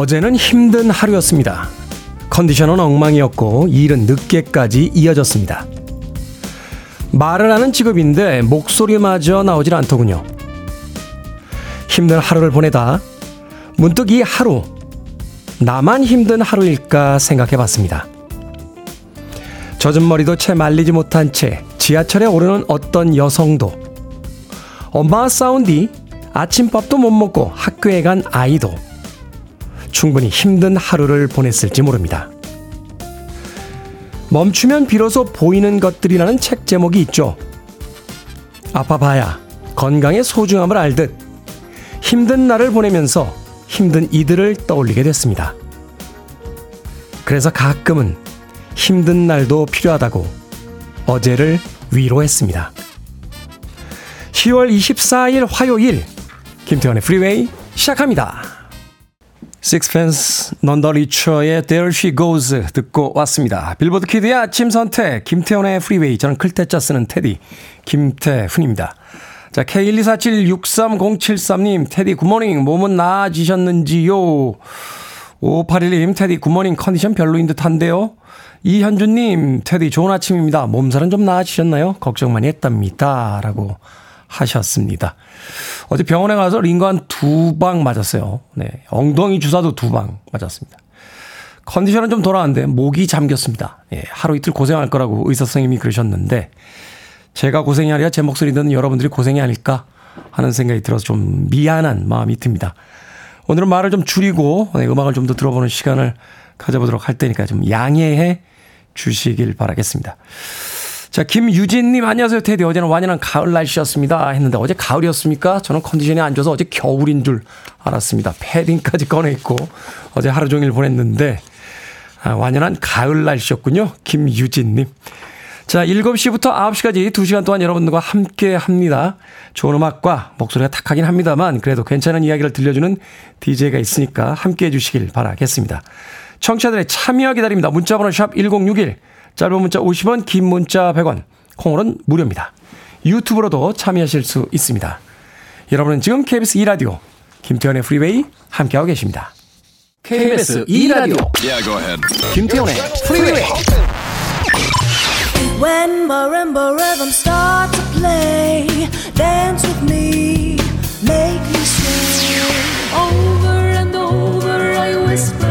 어제는 힘든 하루였습니다. 컨디션은 엉망이었고 일은 늦게까지 이어졌습니다. 말을 하는 직업인데 목소리마저 나오질 않더군요. 힘든 하루를 보내다 문득 이 하루 나만 힘든 하루일까 생각해 봤습니다. 젖은 머리도 채 말리지 못한 채 지하철에 오르는 어떤 여성도 엄마와 싸운 뒤 아침밥도 못 먹고 학교에 간 아이도 충분히 힘든 하루를 보냈을지 모릅니다. 멈추면 비로소 보이는 것들이라는 책 제목이 있죠. 아파봐야 건강의 소중함을 알듯 힘든 날을 보내면서 힘든 이들을 떠올리게 됐습니다. 그래서 가끔은 힘든 날도 필요하다고 어제를 위로했습니다. 10월 24일 화요일 김태훈의 Freeway 시작합니다. Sixpence None the Richer의 There She Goes 듣고 왔습니다. Billboard Kid의 아침 선택 김태훈의 Freeway 저는 클 태 자 쓰는 Teddy 김태훈입니다. 자 K124763073님 Teddy good morning 몸은 나아지셨는지요? 5581님 Teddy good morning 컨디션 별로인 듯한데요. 이현주님 테디 좋은 아침입니다. 몸살은 좀 나아지셨나요? 걱정 많이 했답니다. 라고 하셨습니다. 어제 병원에 가서 링거 두방 맞았어요. 네. 엉덩이 주사도 두 방 맞았습니다. 컨디션은 좀 돌아왔는데 목이 잠겼습니다. 예, 하루 이틀 고생할 거라고 의사 선생님이 그러셨는데 제가 고생이 아니라 제 목소리 듣는 여러분들이 고생이 아닐까 하는 생각이 들어서 좀 미안한 마음이 듭니다. 오늘은 말을 좀 줄이고 네, 음악을 좀 더 들어보는 시간을 가져보도록 할 테니까 좀 양해해 주시길 바라겠습니다. 자, 김유진님, 안녕하세요, 테디. 어제는 완연한 가을 날씨였습니다. 했는데, 어제 가을이었습니까? 저는 컨디션이 안 좋아서 어제 겨울인 줄 알았습니다. 패딩까지 꺼내있고, 어제 하루 종일 보냈는데, 아, 완연한 가을 날씨였군요. 김유진님. 자, 7시부터 9시까지 2시간 동안 여러분들과 함께 합니다. 좋은 음악과 목소리가 탁하긴 합니다만, 그래도 괜찮은 이야기를 들려주는 DJ가 있으니까 함께 해주시길 바라겠습니다. 청취자들의 참여 기다립니다. 문자번호 샵 1061. 짧은 문자 50원, 긴 문자 100원, 콩으로는 무료입니다. 유튜브로도 참여하실 수 있습니다. 여러분은 지금 KBS 2라디오 김태훈의 Freeway 함께하고 계십니다. KBS 2라디오 yeah, 김태훈의 Freeway When marimba rhythms start to play Dance with me, make me sway Over and over I whisper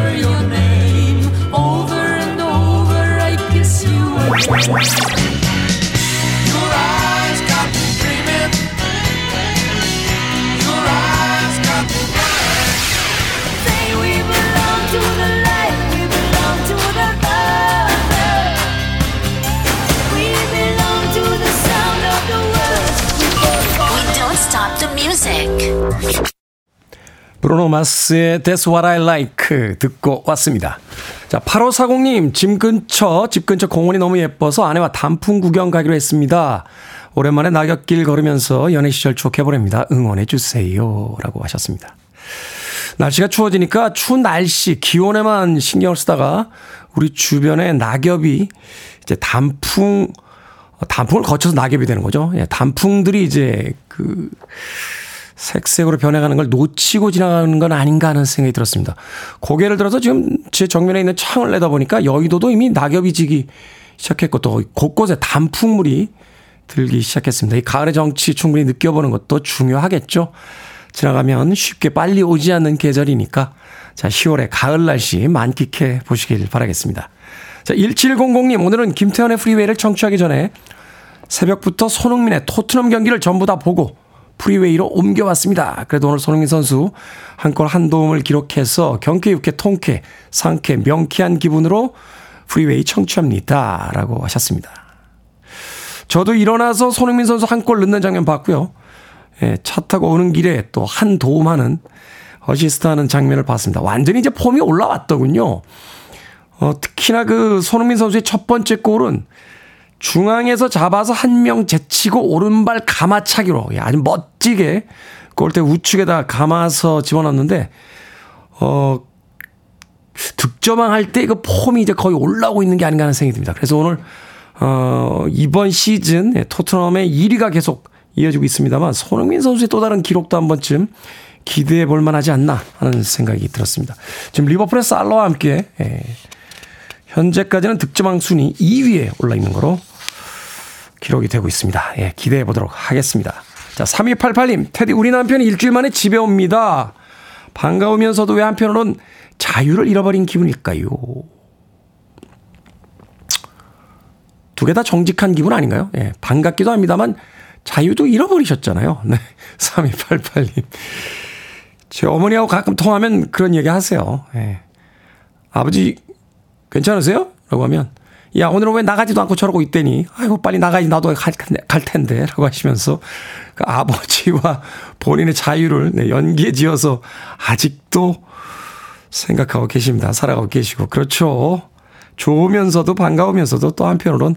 브루노 마스의 That's What I Like 듣고 왔습니다. 자, 8540님, 집 근처, 집 근처 공원이 너무 예뻐서 아내와 단풍 구경 가기로 했습니다. 오랜만에 낙엽길 걸으면서 연애 시절 추억해 보냅니다. 응원해 주세요. 라고 하셨습니다. 날씨가 추워지니까 추운 날씨, 기온에만 신경을 쓰다가 우리 주변에 낙엽이 이제 단풍, 단풍을 거쳐서 낙엽이 되는 거죠. 예, 단풍들이 이제 그 색색으로 변해가는 걸 놓치고 지나가는 건 아닌가 하는 생각이 들었습니다. 고개를 들어서 지금 제 정면에 있는 창을 내다보니까 여의도도 이미 낙엽이 지기 시작했고 또 곳곳에 단풍물이 들기 시작했습니다. 이 가을의 정치 충분히 느껴보는 것도 중요하겠죠. 지나가면 쉽게 빨리 오지 않는 계절이니까 자, 10월의 가을 날씨 만끽해 보시길 바라겠습니다. 자, 1700님, 오늘은 김태현의 프리웨이를 청취하기 전에 새벽부터 손흥민의 토트넘 경기를 전부 다 보고 Freeway로 옮겨왔습니다. 그래도 오늘 손흥민 선수 한 골 한 도움을 기록해서 경쾌, 유쾌, 통쾌, 상쾌, 명쾌한 기분으로 Freeway 청취합니다. 라고 하셨습니다. 저도 일어나서 손흥민 선수 한 골 넣는 장면 봤고요. 예, 차 타고 오는 길에 또 한 도움하는 어시스트 하는 장면을 봤습니다. 완전히 이제 폼이 올라왔더군요. 어, 특히나 그 손흥민 선수의 첫 번째 골은 중앙에서 잡아서 한 명 제치고 오른발 감아차기로 아주 멋지게 골대 우측에다 감아서 집어넣는데 어 득점왕 할때그 폼이 이제 거의 올라오고 있는 게 아닌가 하는 생각이 듭니다. 그래서 오늘 어 이번 시즌 토트넘의 1위가 계속 이어지고 있습니다만 손흥민 선수의 또 다른 기록도 한 번쯤 기대해 볼 만하지 않나 하는 생각이 들었습니다. 지금 리버풀의 살러와 함께 예, 현재까지는 득점왕 순위 2위에 올라 있는 거로 기록이 되고 있습니다. 예, 기대해 보도록 하겠습니다. 자, 3288님, 테디, 우리 남편이 일주일 만에 집에 옵니다. 반가우면서도 왜 한편으론 자유를 잃어버린 기분일까요? 두 개 다 정직한 기분 아닌가요? 예, 반갑기도 합니다만 자유도 잃어버리셨잖아요. 네. 3288님. 제 어머니하고 가끔 통하면 그런 얘기 하세요. 예. 아버지, 괜찮으세요? 라고 하면, 야, 오늘은 왜 나가지도 않고 저러고 있대니? 아이고, 빨리 나가지. 나도 갈, 갈 텐데. 라고 하시면서 그 아버지와 본인의 자유를 네, 연계 지어서 아직도 생각하고 계십니다. 살아가고 계시고. 그렇죠. 좋으면서도 반가우면서도 또 한편으론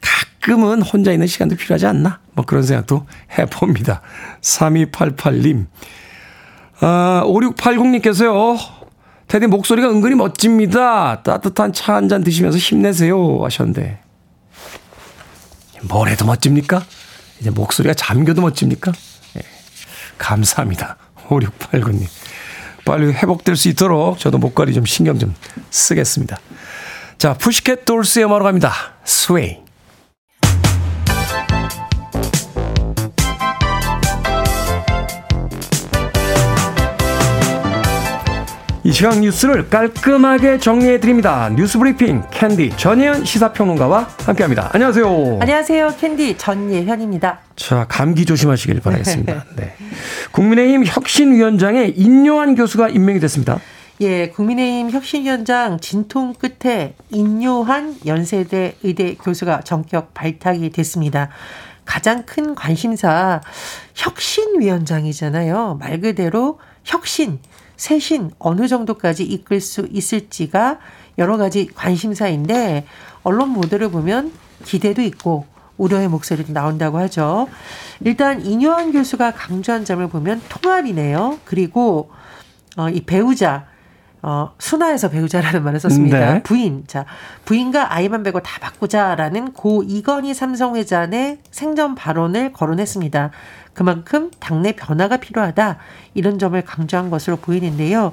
가끔은 혼자 있는 시간도 필요하지 않나? 뭐 그런 생각도 해봅니다. 3288님. 아, 5680님께서요. 테디 목소리가 은근히 멋집니다. 따뜻한 차 한 잔 드시면서 힘내세요. 하셨는데. 뭘 해도 멋집니까? 이제 목소리가 잠겨도 멋집니까? 예, 감사합니다. 5689님. 빨리 회복될 수 있도록 저도 목걸이 좀 신경 좀 쓰겠습니다. 자, 푸시켓 돌스의 음악으로 갑니다. 스웨이. 이 시각 뉴스를 깔끔하게 정리해 드립니다. 뉴스 브리핑 캔디 전예현 시사평론가와 함께합니다. 안녕하세요. 안녕하세요. 캔디 전예현입니다. 자, 감기 조심하시길 바라겠습니다. 네. 국민의힘 혁신위원장에 인요한 교수가 임명이 됐습니다. 예, 국민의힘 혁신위원장 진통 끝에 인요한 연세대 의대 교수가 전격 발탁이 됐습니다. 가장 큰 관심사 혁신위원장이잖아요. 말 그대로 혁신, 세신 어느 정도까지 이끌 수 있을지가 여러 가지 관심사인데 언론 보도를 보면 기대도 있고 우려의 목소리도 나온다고 하죠. 일단 이뇨한 교수가 강조한 점을 보면 통합이네요. 그리고 어, 이 배우자 어, 순화해서 배우자라는 말을 썼습니다. 네. 부인. 자, 부인과 아이만 베고 다 바꾸자라는 고 이건희 삼성회장의 생전 발언을 거론했습니다. 그만큼 당내 변화가 필요하다. 이런 점을 강조한 것으로 보이는데요.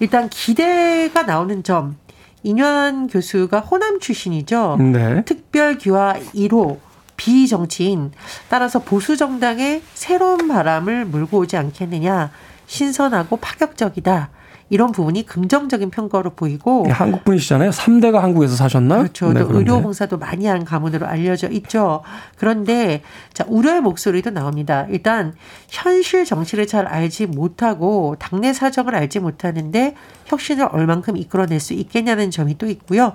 일단 기대가 나오는 점. 인현 교수가 호남 출신이죠. 네. 특별기와 1호 비정치인 따라서 보수 정당에 새로운 바람을 물고 오지 않겠느냐 신선하고 파격적이다 이런 부분이 긍정적인 평가로 보이고 한국 분이시잖아요. 3대가 한국에서 사셨나요? 그렇죠. 네, 또. 의료 봉사도 많이 한 가문으로 알려져 있죠. 그런데 자 우려의 목소리도 나옵니다. 일단 현실 정치를 잘 알지 못하고 당내 사정을 알지 못하는데 혁신을 얼만큼 이끌어낼 수 있겠냐는 점이 또 있고요.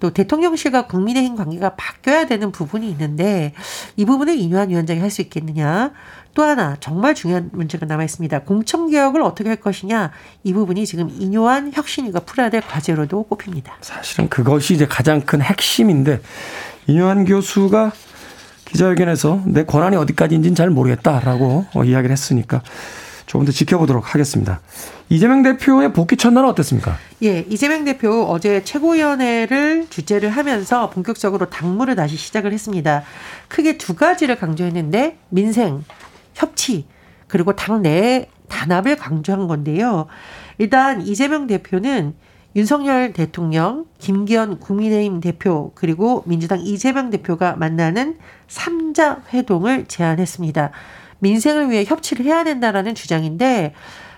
또 대통령실과 국민의힘 관계가 바뀌어야 되는 부분이 있는데 이 부분을 이뇨한 위원장이 할 수 있겠느냐. 또 하나 정말 중요한 문제가 남아 있습니다. 공청 개혁을 어떻게 할 것이냐 이 부분이 지금 인요한 혁신위가 풀어야 될 과제로도 꼽힙니다. 사실은 그것이 이제 가장 큰 핵심인데 이뇨한 교수가 기자회견에서 내 권한이 어디까지인지는 잘 모르겠다라고 어, 이야기를 했으니까 조금 더 지켜보도록 하겠습니다. 이재명 대표의 복귀 첫날은 어땠습니까? 예, 이재명 대표 어제 최고위원회를 주재를 하면서 본격적으로 당무를 다시 시작을 했습니다. 크게 두 가지를 강조했는데 민생, 협치, 그리고 당내 단합을 강조한 건데요. 일단 이재명 대표는 윤석열 대통령, 김기현 국민의힘 대표, 그리고 민주당 이재명 대표가 만나는 삼자 회동을 제안했습니다. 민생을 위해 협치를 해야 된다라는 주장인데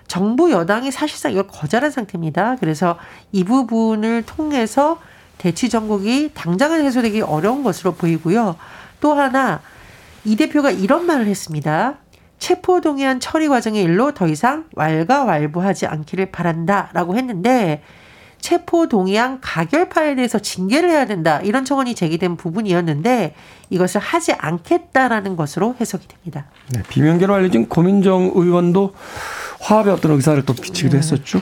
정부 여당이 사실상 이걸 거절한 상태입니다. 그래서 이 부분을 통해서 대치 정국이 당장은 해소되기 어려운 것으로 보이고요. 또 하나 이 대표가 이런 말을 했습니다. 체포동의안 처리 과정의 일로 더 이상 왈가왈부하지 않기를 바란다 라고 했는데 체포동의안 가결파에 대해서 징계를 해야 된다 이런 청원이 제기된 부분이었는데 이것을 하지 않겠다라는 것으로 해석이 됩니다. 네, 비명계로 알려진 고민정 의원도 화합의 어떤 의사를 또 비치기도 했었죠.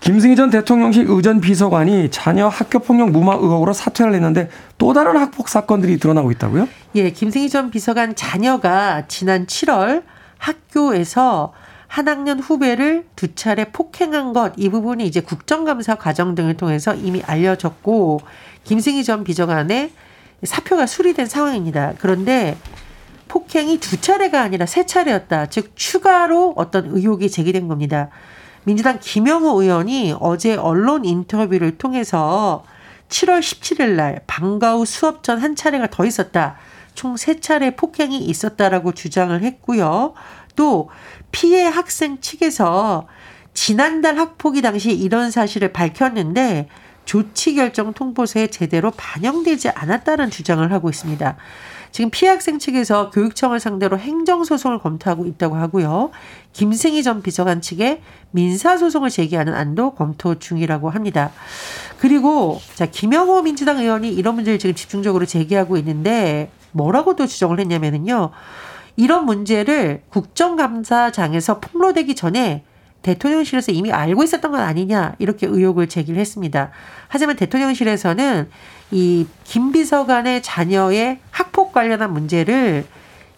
김승희 전 대통령실 의전 비서관이 자녀 학교폭력 무마 의혹으로 사퇴를 했는데 또 다른 학폭 사건들이 드러나고 있다고요? 예, 김승희 전 비서관 자녀가 지난 7월 학교에서 한 학년 후배를 두 차례 폭행한 것 이 부분이 이제 국정감사 과정 등을 통해서 이미 알려졌고 김승희 전 비서관의 사표가 수리된 상황입니다. 그런데 폭행이 두 차례가 아니라 세 차례였다. 즉 추가로 어떤 의혹이 제기된 겁니다. 민주당 김영호 의원이 어제 언론 인터뷰를 통해서 7월 17일 날 방과 후 수업 전 한 차례가 더 있었다. 총 세 차례 폭행이 있었다라고 주장을 했고요. 또 피해 학생 측에서 지난달 학폭위 당시 이런 사실을 밝혔는데 조치 결정 통보서에 제대로 반영되지 않았다는 주장을 하고 있습니다. 지금 피해 학생 측에서 교육청을 상대로 행정소송을 검토하고 있다고 하고요. 김승희 전 비서관 측에 민사소송을 제기하는 안도 검토 중이라고 합니다. 그리고 자 김영호 민주당 의원이 이런 문제를 지금 집중적으로 제기하고 있는데 뭐라고 또 주장을 했냐면은요. 이런 문제를 국정감사장에서 폭로되기 전에 대통령실에서 이미 알고 있었던 건 아니냐 이렇게 의혹을 제기를 했습니다. 하지만 대통령실에서는 이 김 비서관의 자녀의 학폭 관련한 문제를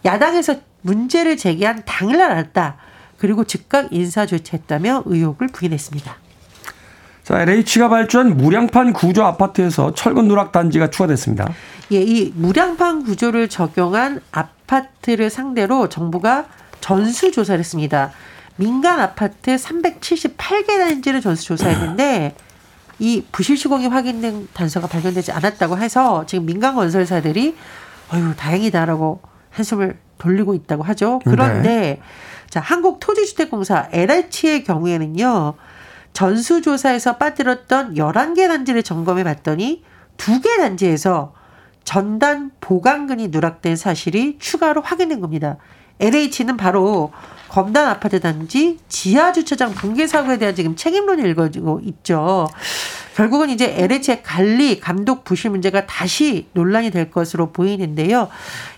야당에서 문제를 제기한 당일날 알았다. 그리고 즉각 인사 조치했다며 의혹을 부인했습니다. 자, LH가 발주한 무량판 구조 아파트에서 철근 누락 단지가 추가됐습니다. 예, 이 무량판 구조를 적용한 아파트를 상대로 정부가 전수 조사를 했습니다. 민간 아파트 378개 단지를 전수 조사했는데 이 부실 시공이 확인된 단서가 발견되지 않았다고 해서 지금 민간 건설사들이 어휴 다행이다라고 한숨을 돌리고 있다고 하죠. 그런데 자 한국토지주택공사 LH의 경우에는요 전수조사에서 빠뜨렸던 11개 단지를 점검해 봤더니 두개 단지에서 전단 보강근이 누락된 사실이 추가로 확인된 겁니다. LH는 바로 검단 아파트 단지 지하 주차장 붕괴 사고에 대한 지금 책임론이 일거지고 있죠. 결국은 이제 LH의 관리 감독 부실 문제가 다시 논란이 될 것으로 보이는데요.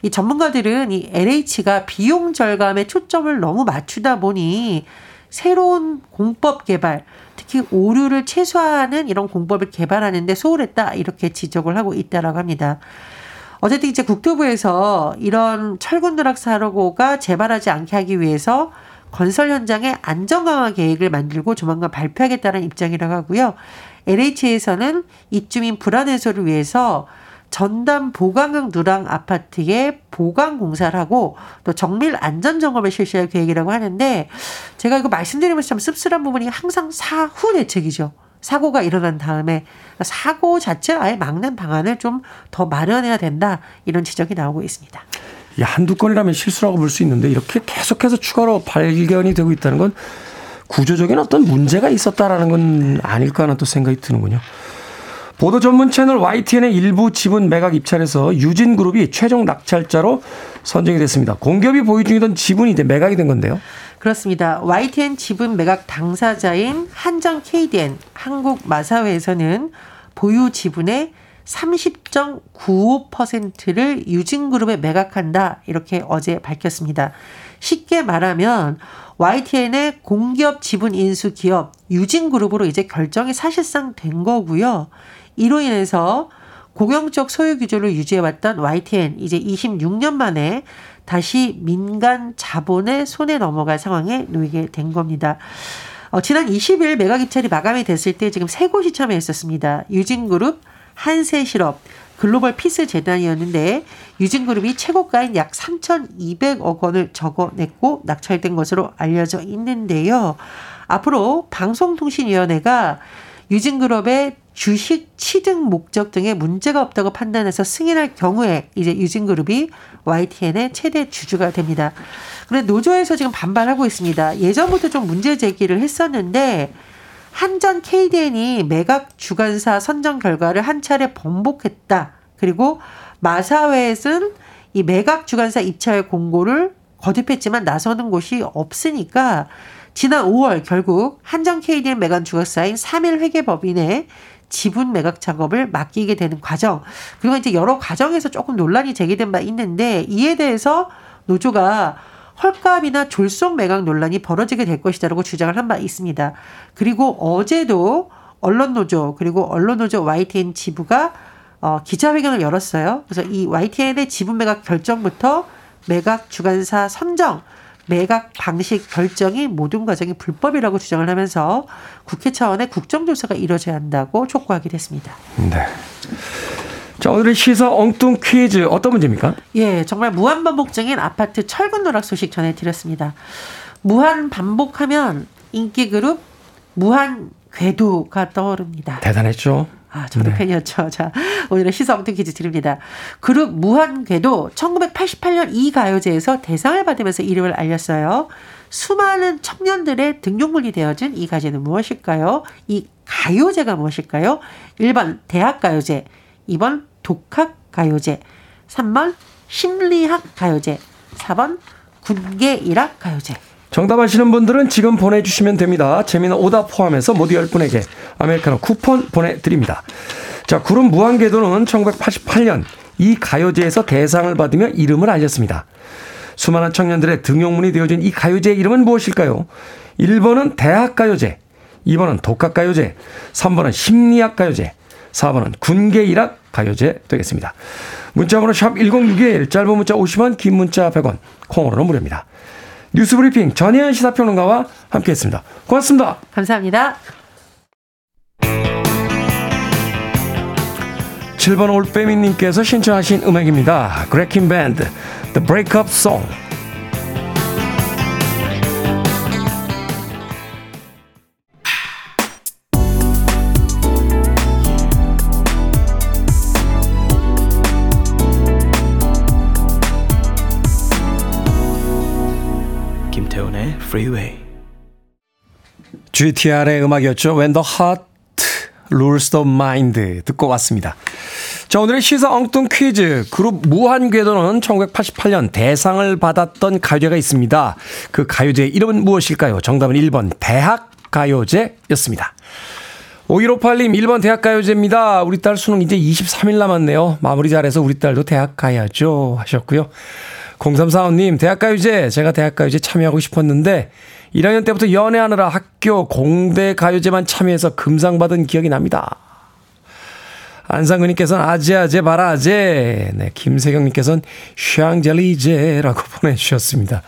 이 전문가들은 이 LH가 비용 절감에 초점을 너무 맞추다 보니 새로운 공법 개발, 특히 오류를 최소화하는 이런 공법을 개발하는데 소홀했다 이렇게 지적을 하고 있다라고 합니다. 어쨌든 이제 국토부에서 이런 철근 누락 사고가 재발하지 않게 하기 위해서 건설 현장의 안전 강화 계획을 만들고 조만간 발표하겠다는 입장이라고 하고요. LH에서는 입주민 불안 해소를 위해서 전담 보강형 누락 아파트에 보강 공사를 하고 또 정밀 안전 점검을 실시할 계획이라고 하는데 제가 이거 말씀드리면서 참 씁쓸한 부분이 항상 사후 대책이죠. 사고가 일어난 다음에 사고 자체를 아예 막는 방안을 좀 더 마련해야 된다 이런 지적이 나오고 있습니다. 이 한두 건이라면 실수라고 볼 수 있는데 이렇게 계속해서 추가로 발견이 되고 있다는 건 구조적인 어떤 문제가 있었다라는 건 아닐까 하는 또 생각이 드는군요. 보도 전문 채널 YTN의 일부 지분 매각 입찰에서 유진 그룹이 최종 낙찰자로 선정이 됐습니다. 공기업이 보유 중이던 지분이 이제 매각이 된 건데요. 그렇습니다. YTN 지분 매각 당사자인 한정 KDN 한국마사회에서는 보유 지분의 30.95%를 유진그룹에 매각한다. 이렇게 어제 밝혔습니다. 쉽게 말하면 YTN의 공기업 지분 인수 기업 유진그룹으로 이제 결정이 사실상 된 거고요. 이로 인해서 공영적 소유 규제를 유지해왔던 YTN 이제 26년 만에 다시 민간 자본의 손에 넘어갈 상황에 놓이게 된 겁니다. 어, 지난 20일 매각 입찰이 마감이 됐을 때 지금 세 곳이 참여했었습니다. 유진그룹, 한세실업, 글로벌 피스 재단이었는데 유진그룹이 최고가인 약 3,200억 원을 적어냈고 낙찰된 것으로 알려져 있는데요. 앞으로 방송통신위원회가 유진그룹의 주식 취득 목적 등에 문제가 없다고 판단해서 승인할 경우에 이제 유진그룹이 YTN의 최대 주주가 됩니다. 그런데 노조에서 지금 반발하고 있습니다. 예전부터 좀 문제 제기를 했었는데 한전 KDN이 매각 주관사 선정 결과를 한 차례 번복했다. 그리고 마사회에서는 이 매각 주관사 입찰 공고를 거듭했지만 나서는 곳이 없으니까 지난 5월 결국 한전 KDN 매각 주관사인 3일 회계법인의 지분 매각 작업을 맡기게 되는 과정. 그리고 이제 여러 과정에서 조금 논란이 제기된 바 있는데 이에 대해서 노조가 헐값이나 졸속 매각 논란이 벌어지게 될 것이다라고 주장을 한 바 있습니다. 그리고 어제도 언론노조 그리고 언론노조 YTN 지부가 어, 기자회견을 열었어요. 그래서 이 YTN의 지분 매각 결정부터 매각 주관사 선정, 매각 방식 결정이 모든 과정이 불법이라고 주장을 하면서 국회 차원의 국정조사가 이루어져야 한다고 촉구하기도 했습니다. 네. 자, 오늘의 시사 엉뚱 퀴즈 어떤 문제입니까? 예, 정말 무한 반복적인 아파트 철근 누락 소식 전해드렸습니다. 무한 반복하면 인기 그룹 무한 궤도가 떠오릅니다. 대단했죠. 아, 저도 네. 팬이었죠. 자, 오늘의 시사 엉뚱 퀴즈 드립니다. 그룹 무한궤도 1988년 이 가요제에서 대상을 받으면서 이름을 알렸어요. 수많은 청년들의 등용문이 되어진 이 가제는 무엇일까요? 이 가요제가 무엇일까요? 1번 대학가요제, 2번 독학가요제, 3번 심리학가요제, 4번 군계일학가요제. 정답 아시는 분들은 지금 보내주시면 됩니다. 재미는 오답 포함해서 모두 10분에게 아메리카노 쿠폰 보내드립니다. 자, 구름 무한궤도는 1988년 이 가요제에서 대상을 받으며 이름을 알렸습니다. 수많은 청년들의 등용문이 되어진 이 가요제의 이름은 무엇일까요? 1번은 대학가요제, 2번은 독학가요제, 3번은 심리학가요제, 4번은 군계일학 가요제 되겠습니다. 문자번호 샵 1061, 짧은 문자 50원, 긴 문자 100원, 콩으로는 무료입니다. 뉴스브리핑 전혜연 시사평론가와 함께했습니다. 고맙습니다. 감사합니다. 7번 올빼미님께서 신청하신 음악입니다. 그레킨 밴드 The Breakup Song. Freeway. GTR의 음악이었죠. When the Heart Rules the Mind 듣고 왔습니다. 자, 오늘의 시사 엉뚱 퀴즈. 그룹 무한궤도는 1988년 대상을 받았던 가요제가 있습니다. 그 가요제의 이름은 무엇일까요? 정답은 1번 대학가요제였습니다. 5158님 1번 대학가요제입니다. 우리 딸 수능 이제 23일 남았네요. 마무리 잘해서 우리 딸도 대학 가야죠 하셨고요. 0345님 대학가요제 제가 대학가요제 참여하고 싶었는데 1학년 때부터 연애하느라 학교 공대 가요제만 참여해서 금상 받은 기억이 납니다. 안상근님께서는 아재아재 바라아재 네, 김세경님께서는 샹젤리제라고 보내주셨습니다.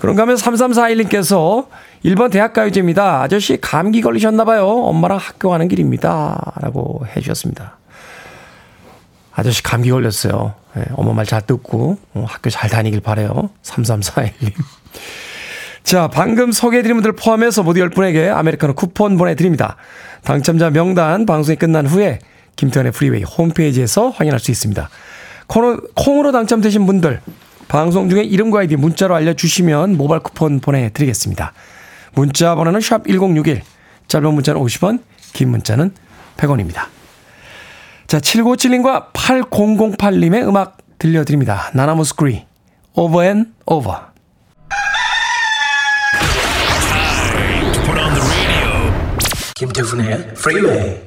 그런가 하면 3341님께서 1번 대학가요제입니다. 아저씨 감기 걸리셨나봐요. 엄마랑 학교 가는 길입니다. 라고 해주셨습니다. 아저씨 감기 걸렸어요. 네, 엄마 말 잘 듣고 어, 학교 잘 다니길 바래요. 3341님. 자, 방금 소개해드린 분들 포함해서 모두 10분에게 아메리카노 쿠폰 보내드립니다. 당첨자 명단 방송이 끝난 후에 김태훈의 Freeway 홈페이지에서 확인할 수 있습니다. 콩으로, 콩으로 당첨되신 분들 방송 중에 이름과 아이디 문자로 알려주시면 모바일 쿠폰 보내드리겠습니다. 문자 번호는 샵 1061, 짧은 문자는 50원, 긴 문자는 100원입니다. 자, 7971님과 8008님의 음악 들려드립니다. 나나모스크리, Over and Over. 김태훈의 Freeway.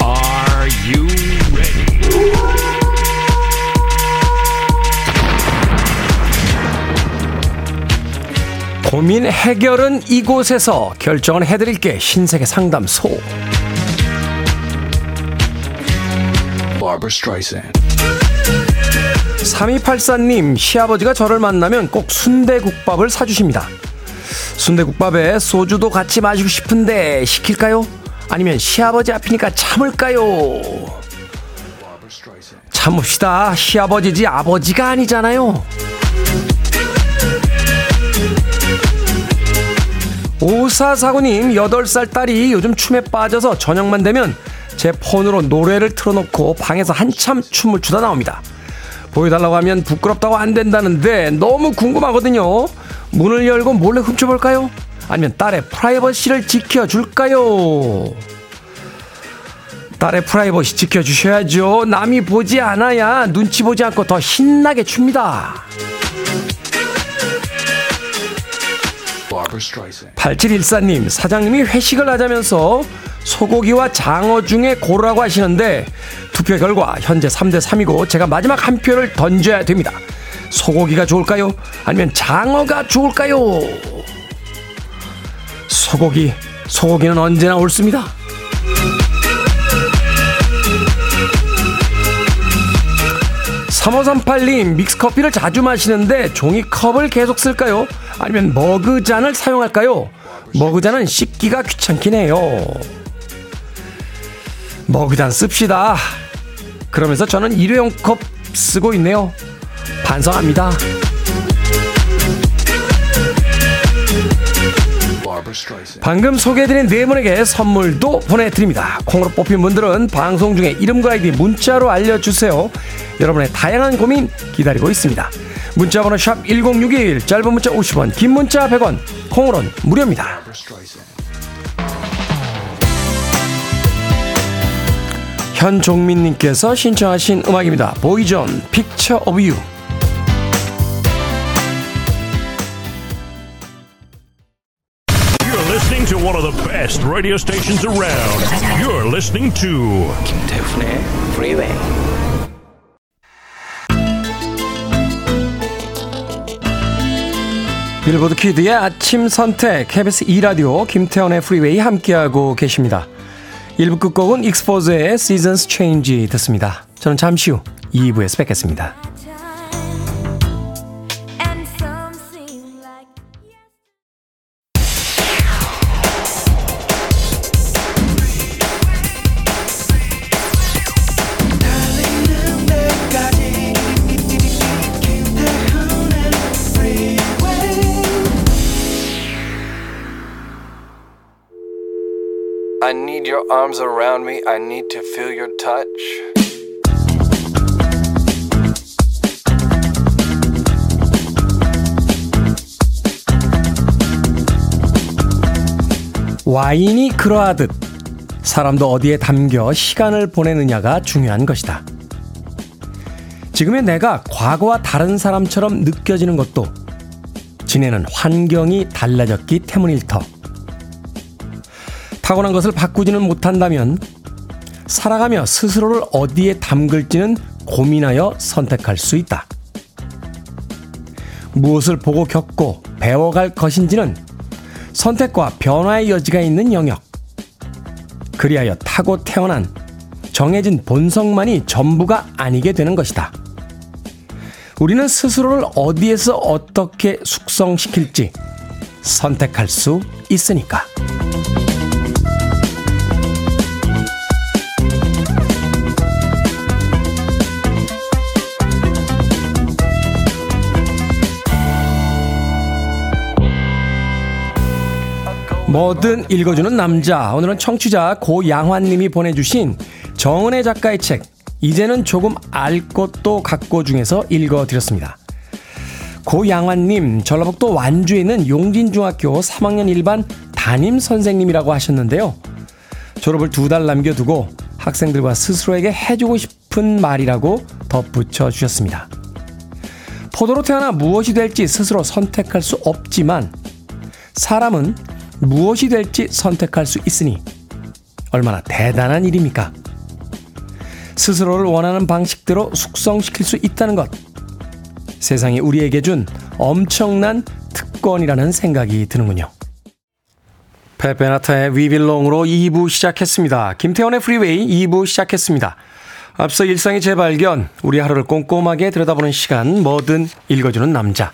Are you ready? 고민 해결은 이곳에서 결정을 해드릴게 신세계 상담소. Barbara Streisand. 3284님, 시아버지가 저를 만나면 꼭 순대국밥을 사주십니다. 순대국밥에 소주도 같이 마시고 싶은데 시킬까요? 아니면 시아버지 앞이니까 참을까요? 참읍시다. 시아버지지 아버지가 아니잖아요. 5449님, 8살 딸이 요즘 춤에 빠져서 저녁만 되면 제 폰으로 노래를 틀어놓고 방에서 한참 춤을 추다 나옵니다. 보여달라고 하면 부끄럽다고 안 된다는데 너무 궁금하거든요. 문을 열고 몰래 훔쳐볼까요? 아니면 딸의 프라이버시를 지켜줄까요? 딸의 프라이버시 지켜주셔야죠. 남이 보지 않아야 눈치 보지 않고 더 신나게 춥니다. 8714님, 사장님이 회식을 하자면서 소고기와 장어 중에 고르라고 하시는데 투표 결과 현재 3대 3이고 제가 마지막 한 표를 던져야 됩니다. 소고기가 좋을까요? 아니면 장어가 좋을까요? 소고기, 소고기는 언제나 옳습니다. (3538님) 믹스커피를 자주 마시는데 종이컵을 계속 쓸까요 아니면 머그잔을 사용할까요 머그잔은 씻기가 귀찮긴 해요 머그잔 씁시다 그러면서 저는 일회용 컵 쓰고 있네요. 반성합니다. 방금 소개해드린 네 분에게 선물도 보내드립니다. 콩으로 뽑힌 분들은 방송 중에 이름과 아이디 문자로 알려주세요. 여러분의 다양한 고민 기다리고 있습니다. 문자번호 샵 1061, 짧은 문자 50원, 긴 문자 100원, 콩으로는 무료입니다. 현종민님께서 신청하신 음악입니다. Boyzone, Picture of You. The best radio stations around. You're listening to 김태훈의 Freeway. 빌보드 Kid의 아침 선택 KBS 2 라디오 김태훈의 Freeway 함께하고 계십니다. 1부 끝곡은 Exposé의 Seasons Change 듣습니다. 저는 잠시 후 2부에서 뵙겠습니다. Your arms around me. I need to feel your touch. 와인이 그러하듯 사람도 어디에 담겨 시간을 보내느냐가 중요한 것이다. 지금의 내가 과거와 다른 사람처럼 느껴지는 것도 지내는 환경이 달라졌기 때문일 터. 타고난 것을 바꾸지는 못한다면 살아가며 스스로를 어디에 담글지는 고민하여 선택할 수 있다. 무엇을 보고 겪고 배워갈 것인지는 선택과 변화의 여지가 있는 영역. 그리하여 타고 태어난 정해진 본성만이 전부가 아니게 되는 것이다. 우리는 스스로를 어디에서 어떻게 숙성시킬지 선택할 수 있으니까. 뭐든 읽어주는 남자. 오늘은 청취자 고양환님이 보내주신 정은혜 작가의 책, 이제는 조금 알 것도 갖고 중에서 읽어드렸습니다. 고양환님, 전라북도 완주에 있는 용진중학교 3학년 1반 담임 선생님이라고 하셨는데요. 졸업을 두 달 남겨두고 학생들과 스스로에게 해주고 싶은 말이라고 덧붙여 주셨습니다. 포도로 태어나 무엇이 될지 스스로 선택할 수 없지만 사람은 무엇이 될지 선택할 수 있으니 얼마나 대단한 일입니까? 스스로를 원하는 방식대로 숙성시킬 수 있다는 것. 세상이 우리에게 준 엄청난 특권이라는 생각이 드는군요. 페페나타의 위빌롱으로 2부 시작했습니다. 김태훈의 Freeway 2부 시작했습니다. 앞서 일상의 재발견, 우리 하루를 꼼꼼하게 들여다보는 시간, 뭐든 읽어주는 남자.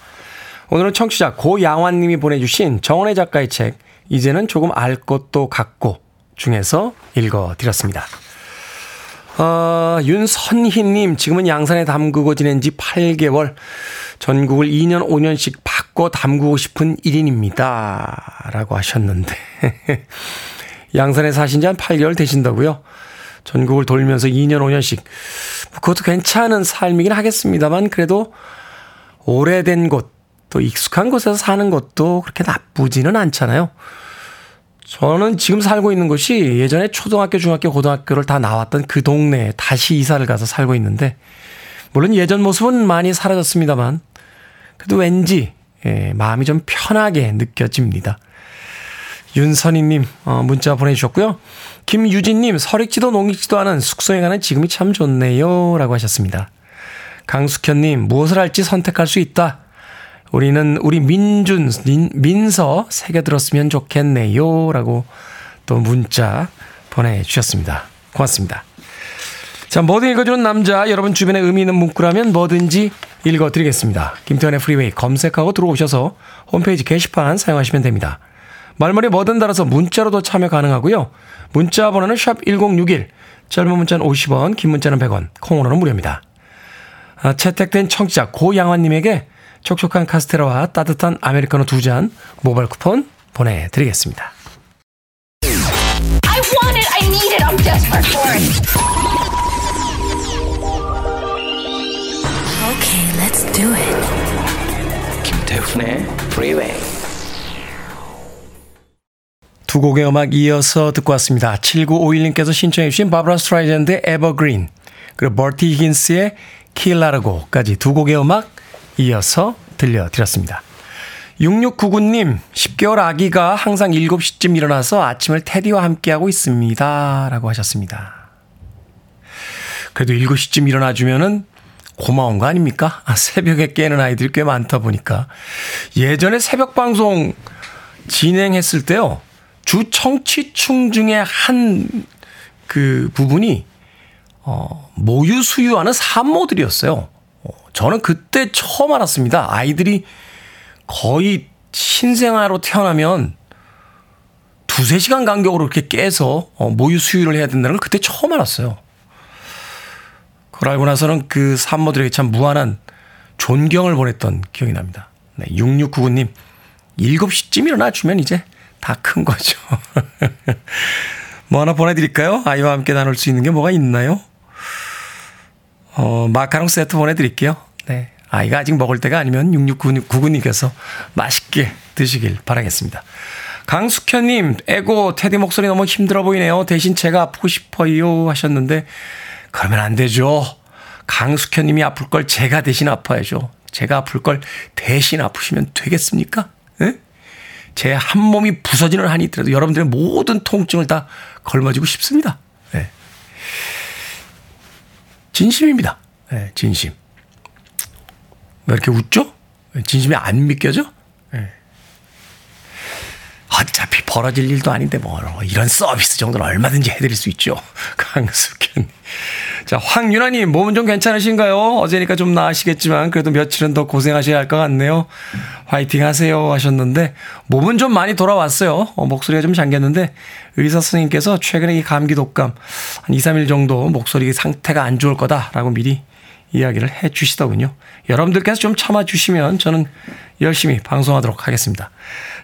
오늘은 청취자 고양환님이 보내주신 정원의 작가의 책, 이제는 조금 알 것도 같고 중에서 읽어드렸습니다. 어, 윤선희님, 지금은 양산에 담그고 지낸 지 8개월, 전국을 2년, 5년씩 바꿔 담그고 싶은 1인입니다. 라고 하셨는데. 양산에 사신 지 한 8개월 되신다고요? 전국을 돌면서 2년, 5년씩. 그것도 괜찮은 삶이긴 하겠습니다만, 그래도 오래된 곳, 또 익숙한 곳에서 사는 것도 그렇게 나쁘지는 않잖아요. 저는 지금 살고 있는 곳이 예전에 초등학교, 중학교, 고등학교를 다 나왔던 그 동네에 다시 이사를 가서 살고 있는데, 물론 예전 모습은 많이 사라졌습니다만, 그래도 왠지, 예, 마음이 좀 편하게 느껴집니다. 윤선희님, 어, 문자 보내주셨고요. 김유진님, 설익지도 농익지도 않은 숙소에 가는 지금이 참 좋네요. 라고 하셨습니다. 강숙현님, 무엇을 할지 선택할 수 있다. 우리는 우리 민준, 민, 민서 새겨들었으면 좋겠네요. 라고 또 문자 보내주셨습니다. 고맙습니다. 자, 뭐든 읽어주는 남자, 여러분 주변에 의미 있는 문구라면 뭐든지 읽어드리겠습니다. 김태현의 프리웨이 검색하고 들어오셔서 홈페이지 게시판 사용하시면 됩니다. 말머리 뭐든 달아서 문자로도 참여 가능하고요. 문자 번호는 샵 1061, 짧은 문자는 50원, 긴 문자는 100원, 콩으로는 무료입니다. 아, 채택된 청취자 고양환님에게 촉촉한 카스테라와 따뜻한 아메리카노 두 잔 모바일 쿠폰 보내드리겠습니다. I want it. I need it. I'm desperate for it. Okay, let's do it. 김태훈의 Freeway. 두 곡의 음악 이어서 듣고 왔습니다. 7951님께서 신청해 주신 Barbra Streisand의 Evergreen 그리고 버티 히긴스의 킬라르고까지 두 곡의 음악 이어서 들려드렸습니다. 6699님, 10개월 아기가 항상 7시쯤 일어나서 아침을 테디와 함께하고 있습니다. 라고 하셨습니다. 그래도 7시쯤 일어나주면은 고마운 거 아닙니까? 아, 새벽에 깨는 아이들이 꽤 많다 보니까. 예전에 새벽 방송 진행했을 때요. 주 청취충 중에 한 그 부분이 어, 모유 수유하는 산모들이었어요. 어, 저는 그때 처음 알았습니다. 아이들이 거의 신생아로 태어나면 두세 시간 간격으로 이렇게 깨서 어, 모유 수유를 해야 된다는 걸 그때 처음 알았어요. 그걸 알고 나서는 그 산모들에게 참 무한한 존경을 보냈던 기억이 납니다. 네, 6699님, 7시쯤 일어나 주면 이제 다 큰 거죠. 뭐 하나 보내드릴까요? 아이와 함께 나눌 수 있는 게 뭐가 있나요? 어, 마카롱 세트 보내드릴게요. 네. 아이가 아직 먹을 때가 아니면 6699님께서 맛있게 드시길 바라겠습니다. 강숙현님, 에고, 테디 목소리 너무 힘들어 보이네요. 대신 제가 아프고 싶어요. 하셨는데, 그러면 안 되죠. 강숙현님이 아플 걸 제가 대신 아파야죠. 제가 아플 걸 대신 아프시면 되겠습니까? 예? 제한 몸이 부서지는 한이 있더라도 여러분들의 모든 통증을 다 걸머지고 싶습니다. 예. 진심입니다. 예, 진심. 왜 이렇게 웃죠? 진심이 안 믿겨져? 예. 어차피 벌어질 일도 아닌데 뭐 이런 서비스 정도는 얼마든지 해드릴 수 있죠. 강숙현. 자 황윤아님 몸은 좀 괜찮으신가요? 어제니까 좀 나으시겠지만 그래도 며칠은 더 고생하셔야 할 것 같네요. 화이팅 하세요 하셨는데 몸은 좀 많이 돌아왔어요. 어, 목소리가 좀 잠겼는데 의사 선생님께서 최근에 이 감기 독감 한 2, 3일 정도 목소리 상태가 안 좋을 거다라고 미리 이야기를 해 주시더군요. 여러분들께서 좀 참아 주시면 저는 열심히 방송하도록 하겠습니다.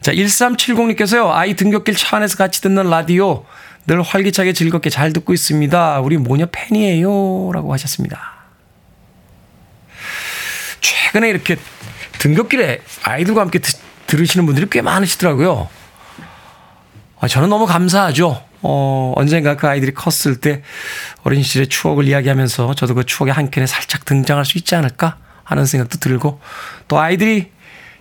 자, 1370님께서요, 아이 등굣길 차 안에서 같이 듣는 라디오 늘 활기차게 즐겁게 잘 듣고 있습니다. 우리 모녀 팬이에요. 라고 하셨습니다. 최근에 이렇게 등굣길에 아이들과 함께 드, 들으시는 분들이 꽤 많으시더라고요. 아, 저는 너무 감사하죠. 어, 언젠가 그 아이들이 컸을 때 어린 시절의 추억을 이야기하면서 저도 그 추억의 한 켠에 살짝 등장할 수 있지 않을까 하는 생각도 들고 또 아이들이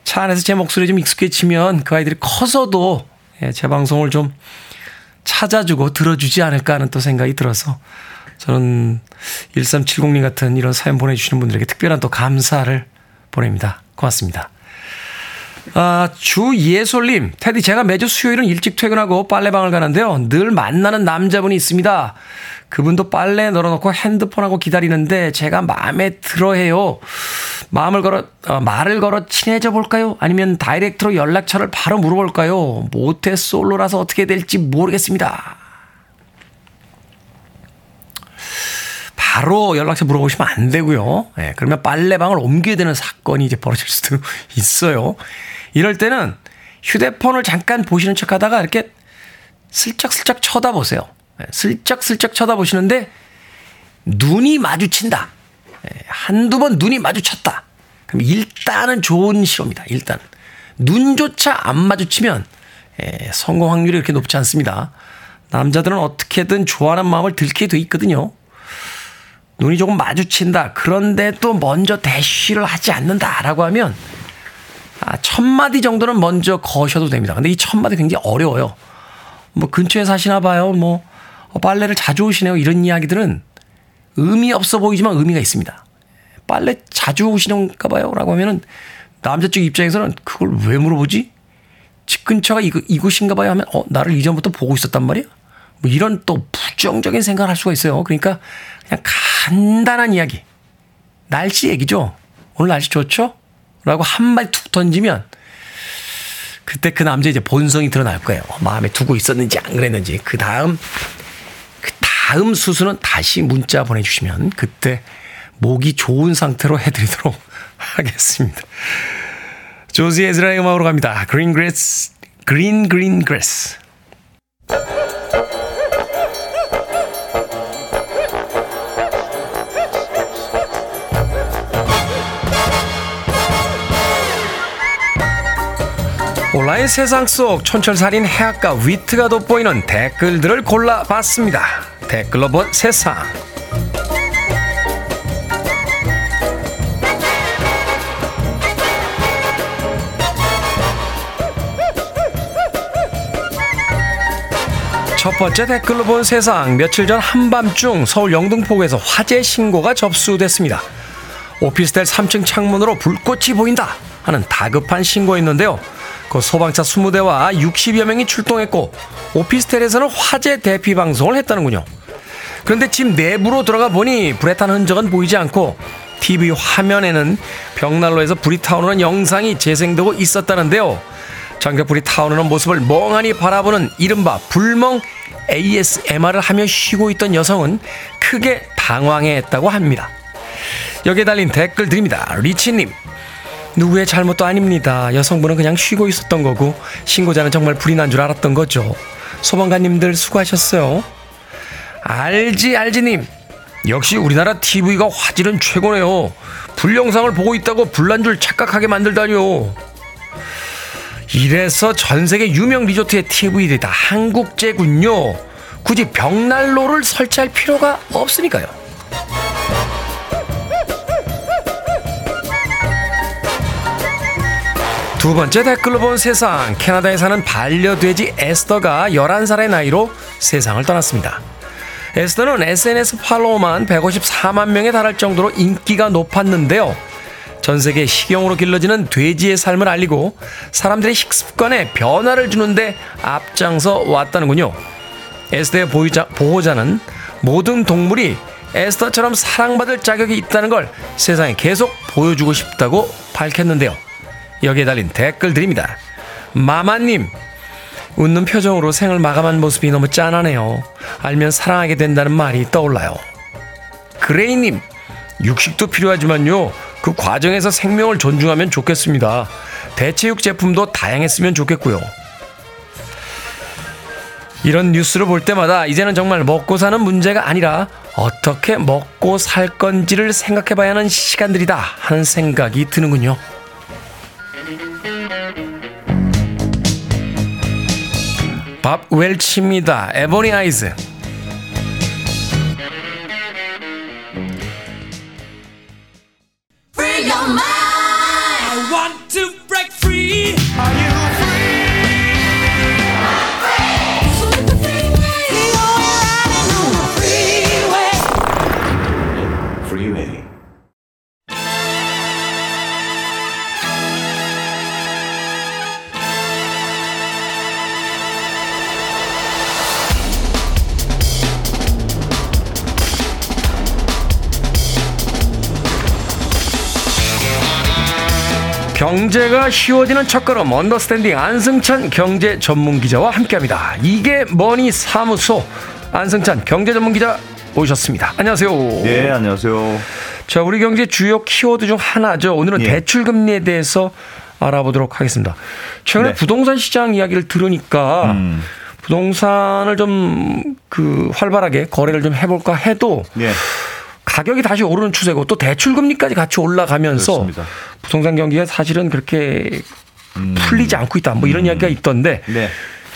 차 안에서 제 목소리 좀 익숙해지면 그 아이들이 커서도 예, 제 방송을 좀 찾아주고 들어주지 않을까 하는 또 생각이 들어서 저는 1370님 같은 이런 사연 보내주시는 분들에게 특별한 또 감사를 보냅니다. 고맙습니다. 아, 주예솔님, 테디, 제가 매주 수요일은 일찍 퇴근하고 빨래방을 가는데요. 늘 만나는 남자분이 있습니다. 그분도 빨래 널어놓고 핸드폰하고 기다리는데 제가 마음에 들어 해요. 마음을 걸어, 어, 말을 걸어 친해져 볼까요? 아니면 다이렉트로 연락처를 바로 물어볼까요? 모태 솔로라서 어떻게 될지 모르겠습니다. 바로 연락처 물어보시면 안 되고요. 예, 그러면 빨래방을 옮겨야 되는 사건이 이제 벌어질 수도 있어요. 이럴 때는 휴대폰을 잠깐 보시는 척 하다가 이렇게 슬쩍슬쩍 쳐다보세요. 예, 슬쩍슬쩍 쳐다보시는데 눈이 마주친다. 예, 한두 번 눈이 마주쳤다. 그럼 일단은 좋은 시로입니다. 일단. 눈조차 안 마주치면 예, 성공 확률이 그렇게 높지 않습니다. 남자들은 어떻게든 좋아하는 마음을 들게 돼 있거든요. 눈이 조금 마주친다. 그런데 또 먼저 대쉬를 하지 않는다라고 하면 아, 첫 마디 정도는 먼저 거셔도 됩니다. 근데 이 첫 마디 굉장히 어려워요. 뭐 근처에 사시나 봐요. 뭐 어, 빨래를 자주 오시네요. 이런 이야기들은 의미 없어 보이지만 의미가 있습니다. 빨래 자주 오시는가 봐요. 라고 하면은 남자 쪽 입장에서는 그걸 왜 물어보지? 집 근처가 이거, 이곳인가 봐요 하면 어, 나를 이전부터 보고 있었단 말이야? 뭐 이런 또 부정적인 생각을 할 수가 있어요. 그러니까 그냥 간단한 이야기. 날씨 얘기죠. 오늘 날씨 좋죠? 라고 한마디 툭 던지면 그때 그 남자 이제 본성이 드러날 거예요. 마음에 두고 있었는지 안 그랬는지. 그 다음, 그 다음 수수는 다시 문자 보내주시면 그때 목이 좋은 상태로 해드리도록 하겠습니다. 조지 에즈라의 음악으로 갑니다. 그린 그레스, 온라인 세상 속 촌철살인 해악과 위트가 돋보이는 댓글들을 골라봤습니다. 댓글로 본 세상. 첫 번째 댓글로 본 세상. 며칠 전 한밤중 서울 영등포구에서 화재 신고가 접수됐습니다. 오피스텔 3층 창문으로 불꽃이 보인다 하는 다급한 신고였는데요. 그 소방차 20대와 60여 명이 출동했고 오피스텔에서는 화재 대피 방송을 했다는군요. 그런데 집 내부로 들어가 보니 불에 탄 흔적은 보이지 않고 TV 화면에는 벽난로에서 불이 타오르는 영상이 재생되고 있었다는데요. 장작 불이 타오르는 모습을 멍하니 바라보는 이른바 불멍 ASMR을 하며 쉬고 있던 여성은 크게 당황해했다고 합니다. 여기에 달린 댓글 드립니다. 리치님. 누구의 잘못도 아닙니다. 여성분은 그냥 쉬고 있었던 거고 신고자는 정말 불이 난 줄 알았던 거죠. 소방관님들 수고하셨어요. 알지 알지님. 역시 우리나라 TV가 화질은 최고네요. 불 영상을 보고 있다고 불난 줄 착각하게 만들다니요. 이래서 전 세계 유명 리조트의 TV들이 다 한국제군요. 굳이 벽난로를 설치할 필요가 없으니까요. 두 번째 댓글로 본 세상. 캐나다에 사는 반려돼지 에스더가 11살의 나이로 세상을 떠났습니다. 에스더는 SNS 팔로워만 154만 명에 달할 정도로 인기가 높았는데요. 전 세계 식용으로 길러지는 돼지의 삶을 알리고 사람들의 식습관에 변화를 주는데 앞장서 왔다는군요. 에스더의 보유자, 보호자는 모든 동물이 에스더처럼 사랑받을 자격이 있다는 걸 세상에 계속 보여주고 싶다고 밝혔는데요. 여기에 달린 댓글 드립니다. 마마님, 웃는 표정으로 생을 마감한 모습이 너무 짠하네요. 알면 사랑하게 된다는 말이 떠올라요. 그레이님, 육식도 필요하지만요. 그 과정에서 생명을 존중하면 좋겠습니다. 대체육 제품도 다양했으면 좋겠고요. 이런 뉴스를 볼 때마다 이제는 정말 먹고 사는 문제가 아니라 어떻게 먹고 살 건지를 생각해 봐야 하는 시간들이다 하는 생각이 드는군요. 밥 웰치입니다. 에보니 아이즈. 경제가 쉬워지는 첫걸음 Understanding 안승찬 경제 전문 기자와 함께합니다. 이게 머니 사무소 안승찬 경제 전문 기자 오셨습니다. 안녕하세요. 예, 안녕하세요. 자, 우리 경제 주요 키워드 중 하나죠. 오늘은 예. 대출 금리에 대해서 알아보도록 하겠습니다. 최근에 네. 부동산 시장 이야기를 들으니까 음. 부동산을 좀 그 활발하게 거래를 좀 해볼까 해도 예, 가격이 다시 오르는 추세고 또 대출 금리까지 같이 올라가면서 그렇습니다. 부동산 경기가 사실은 그렇게 풀리지 않고 있다. 뭐 이런 이야기가 있던데 네.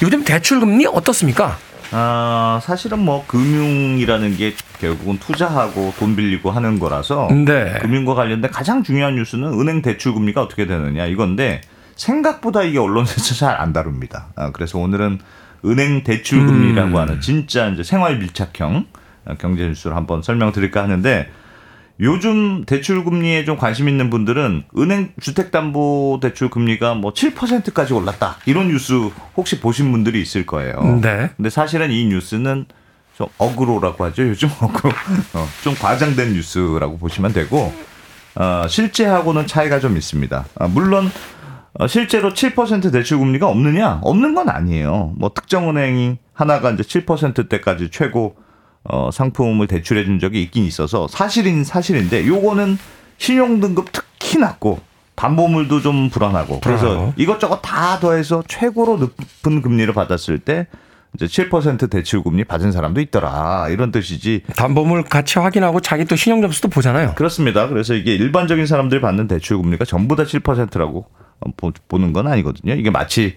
요즘 대출 금리 어떻습니까? 아, 사실은 뭐 금융이라는 게 결국은 투자하고 돈 빌리고 하는 거라서 네. 금융과 관련된 가장 중요한 뉴스는 은행 대출 금리가 어떻게 되느냐 이건데 생각보다 이게 언론에서 잘 안 다룹니다. 아, 그래서 오늘은 은행 대출 금리라고 음. 하는 진짜 이제 생활 밀착형 어, 경제 뉴스를 한번 설명드릴까 하는데 요즘 대출 금리에 좀 관심 있는 분들은 은행 주택담보 대출 금리가 뭐 7%까지 올랐다 이런 뉴스 혹시 보신 분들이 있을 거예요. 네. 근데 사실은 이 뉴스는 좀 어그로라고 하죠. 요즘 어그로 어, 좀 과장된 뉴스라고 보시면 되고 어, 실제하고는 차이가 좀 있습니다. 아, 물론 어, 실제로 7% 대출 금리가 없느냐? 없는 건 아니에요. 뭐 특정 은행이 하나가 이제 7%대까지 최고 어, 상품을 대출해 준 적이 있긴 있어서 사실인 사실인데 요거는 신용 등급 특히 낮고 담보물도 좀 불안하고 그래서 불안하고. 이것저것 다 더해서 최고로 높은 금리를 받았을 때 이제 7% 대출 금리 받은 사람도 있더라 이런 뜻이지 담보물 가치 확인하고 자기 또 신용 점수도 보잖아요. 그렇습니다. 그래서 이게 일반적인 사람들이 받는 대출 금리가 전부 다 7%라고 보는 건 아니거든요. 이게 마치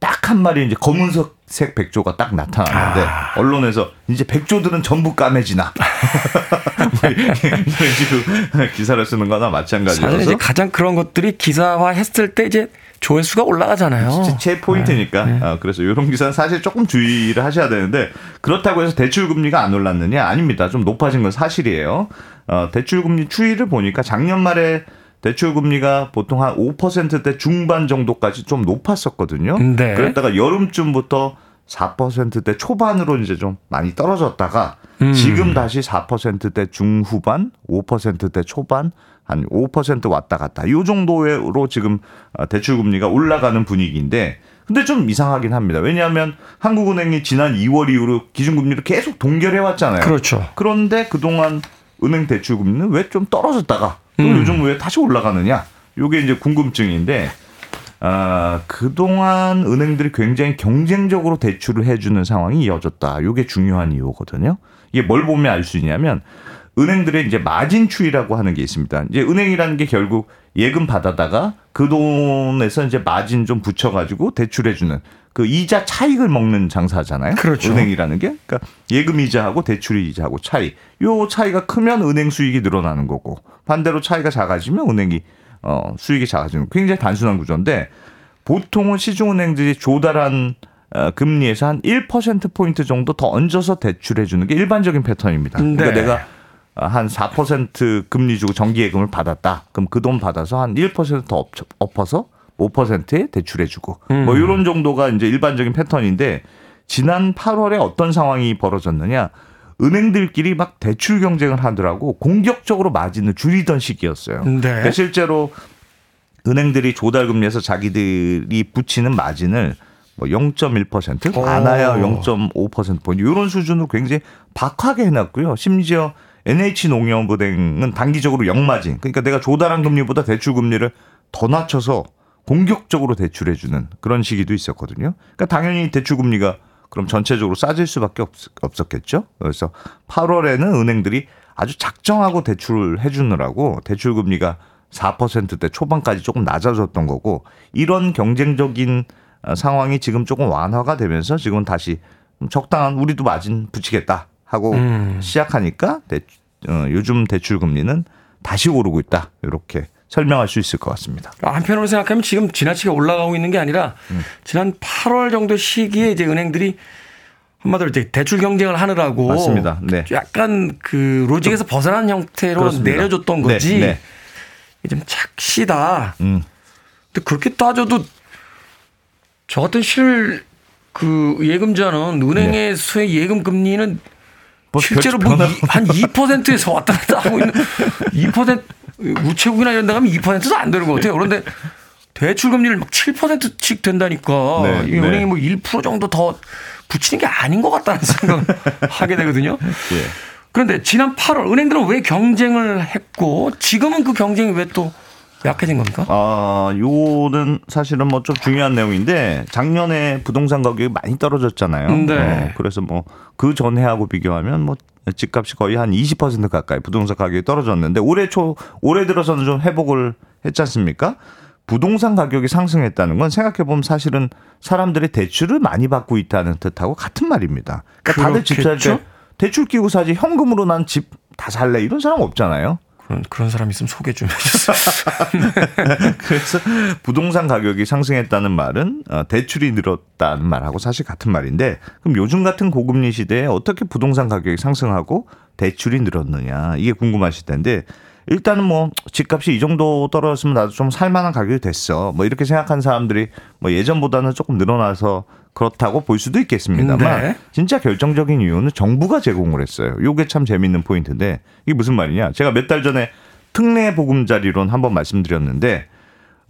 딱 한 마리 이제 검은색 백조가 딱 나타났는데 아. 언론에서 이제 백조들은 전부 까매지나 뭐 이런 식으로 기사를 쓰는 거나 사실 마찬가지여서 이제 가장 그런 것들이 기사화 했을 때 이제 조회수가 올라가잖아요. 네. 제 포인트니까. 아, 그래서 이런 기사는 사실 조금 주의를 하셔야 되는데 그렇다고 해서 대출 금리가 안 올랐느냐? 아닙니다. 좀 높아진 건 사실이에요. 어, 대출 금리 추이를 보니까 작년 말에 대출 금리가 보통 한 5%대 중반 정도까지 좀 높았었거든요. 네. 그랬다가 여름쯤부터 4%대 초반으로 이제 좀 많이 떨어졌다가 음. 지금 다시 4%대 중후반, 5%대 초반, 한 5% 왔다 갔다. 이 정도로 지금 어, 대출 금리가 올라가는 분위기인데 근데 좀 이상하긴 합니다. 왜냐하면 한국은행이 지난 2월 이후로 기준금리를 계속 동결해 왔잖아요. 그렇죠. 그런데 그동안 은행 대출 금리는 왜 좀 떨어졌다가 또 음. 요즘 왜 다시 올라가느냐? 요게 이제 궁금증인데 아, 그동안 은행들이 굉장히 경쟁적으로 대출을 해주는 상황이 이어졌다. 요게 중요한 이유거든요. 이게 뭘 보면 알 수 있냐면 은행들의 이제 마진 추이라고 하는 게 있습니다. 이제 은행이라는 게 결국 예금 받아다가 그 돈에서 이제 마진 좀 붙여가지고 대출해주는 그 이자 차익을 먹는 장사잖아요. 그렇죠. 은행이라는 게. 그러니까 예금 이자하고 대출 이자하고 차이. 요 차이가 크면 은행 수익이 늘어나는 거고 반대로 차이가 작아지면 은행이 어, 수익이 작아지는 굉장히 단순한 구조인데 보통은 시중은행들이 조달한 어, 금리에서 한 1%포인트 정도 더 얹어서 대출해 주는 게 일반적인 패턴입니다. 그러니까 네. 내가 한 4% 금리 주고 정기예금을 받았다. 그럼 그 돈 받아서 한 1%더 엎- 엎어서 5%에 대출해 주고 뭐 이런 정도가 이제 일반적인 패턴인데 지난 8월에 어떤 상황이 벌어졌느냐? 은행들끼리 막 대출 경쟁을 하더라고 공격적으로 마진을 줄이던 시기였어요. 네. 그러니까 실제로 은행들이 조달 금리에서 자기들이 붙이는 마진을 뭐 0.1% 오. 많아야 0.5% 포인트 이런 수준으로 굉장히 박하게 해놨고요. 심지어 NH농협은행은 단기적으로 역마진 그러니까 내가 조달한 금리보다 대출 금리를 더 낮춰서 공격적으로 대출해주는 그런 시기도 있었거든요. 그러니까 당연히 대출 금리가 그럼 전체적으로 싸질 수밖에 없, 없었겠죠. 그래서 8월에는 은행들이 아주 작정하고 대출을 해주느라고 대출 금리가 4%대 초반까지 조금 낮아졌던 거고 이런 경쟁적인 어, 상황이 지금 조금 완화가 되면서 지금 다시 좀 적당한 우리도 마진 붙이겠다 하고 시작하니까 대, 어, 요즘 대출 금리는 다시 오르고 있다 이렇게 설명할 수 있을 것 같습니다. 한편으로 생각하면 지금 지나치게 올라가고 있는 게 아니라 음. 지난 8월 정도 시기에 이제 은행들이 한마디로 이제 대출 경쟁을 하느라고 맞습니다. 네. 약간 그 로직에서 벗어난 형태로 그렇습니다. 내려줬던 네, 거지. 네. 이게 좀 착시다. 음. 근데 그렇게 따져도 저 같은 실 그 예금자는 은행의 수의 예금 금리는 네. 뭐 실제로 별- 뭐한 2%에서 왔다 갔다 하고 있는 2% 우체국이나 이런 데 가면 2%도 안 되는 것 같아요. 그런데 대출 금리를 막 7%씩 된다니까 네, 이 네. 은행이 뭐1% 정도 더 붙이는 게 아닌 것 같다는 생각을 하게 되거든요. 예. 그런데 지난 8월 은행들은 왜 경쟁을 했고 지금은 그 경쟁이 왜또 약해진 겁니까? 아, 요는 사실은 뭐 좀 중요한 내용인데 작년에 부동산 가격이 많이 떨어졌잖아요. 네. 어, 그래서 뭐 그 전해하고 비교하면 뭐 집값이 거의 한 20% 가까이 부동산 가격이 떨어졌는데 올해 초 올해 들어서는 좀 회복을 했지 않습니까? 부동산 가격이 상승했다는 건 생각해 보면 사실은 사람들이 대출을 많이 받고 있다는 뜻하고 같은 말입니다. 그러니까 다들 집 살 때? 대출 끼고 사지 현금으로 난 집 다 살래 이런 사람 없잖아요. 그런 그런 사람 있으면 소개 좀 해주세요. 그래서 부동산 가격이 상승했다는 말은 어, 대출이 늘었다는 말하고 사실 같은 말인데 그럼 요즘 같은 고금리 시대에 어떻게 부동산 가격이 상승하고 대출이 늘었느냐 이게 궁금하실 텐데 일단은 뭐 집값이 이 정도 떨어졌으면 나도 좀 살만한 가격이 됐어 뭐 이렇게 생각한 사람들이 뭐 예전보다는 조금 늘어나서 그렇다고 볼 수도 있겠습니다만 네. 진짜 결정적인 이유는 정부가 제공을 했어요. 요게 참 재밌는 포인트인데 이게 무슨 말이냐? 제가 몇 달 전에 특례 보금자리론 한번 말씀드렸는데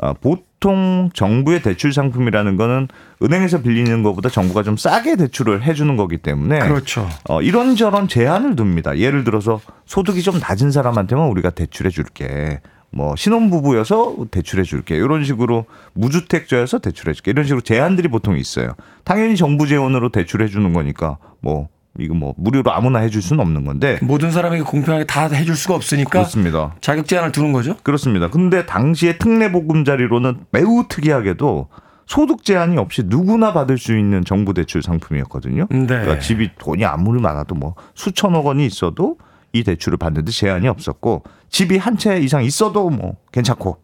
아, 보통 정부의 대출 상품이라는 거는 은행에서 빌리는 것보다 정부가 좀 싸게 대출을 해주는 거기 때문에 그렇죠. 어, 이런저런 제한을 둡니다. 예를 들어서 소득이 좀 낮은 사람한테만 우리가 대출해 줄게. 뭐 신혼부부여서 대출해 줄게. 이런 식으로 무주택자여서 대출해 줄게. 이런 식으로 제한들이 보통 있어요. 당연히 정부 재원으로 대출해 주는 거니까 뭐 이거 뭐 무료로 아무나 해줄 수는 없는 건데 모든 사람에게 공평하게 다 해줄 수가 없으니까 그렇습니다. 자격 제한을 두는 거죠. 그렇습니다. 근데 당시에 특례 보금자리로는 매우 특이하게도 소득 제한이 없이 누구나 받을 수 있는 정부 대출 상품이었거든요. 네. 그러니까 집이 돈이 아무리 많아도 뭐 수천억 원이 있어도 이 대출을 받는데 제한이 없었고 집이 한 채 이상 있어도 뭐 괜찮고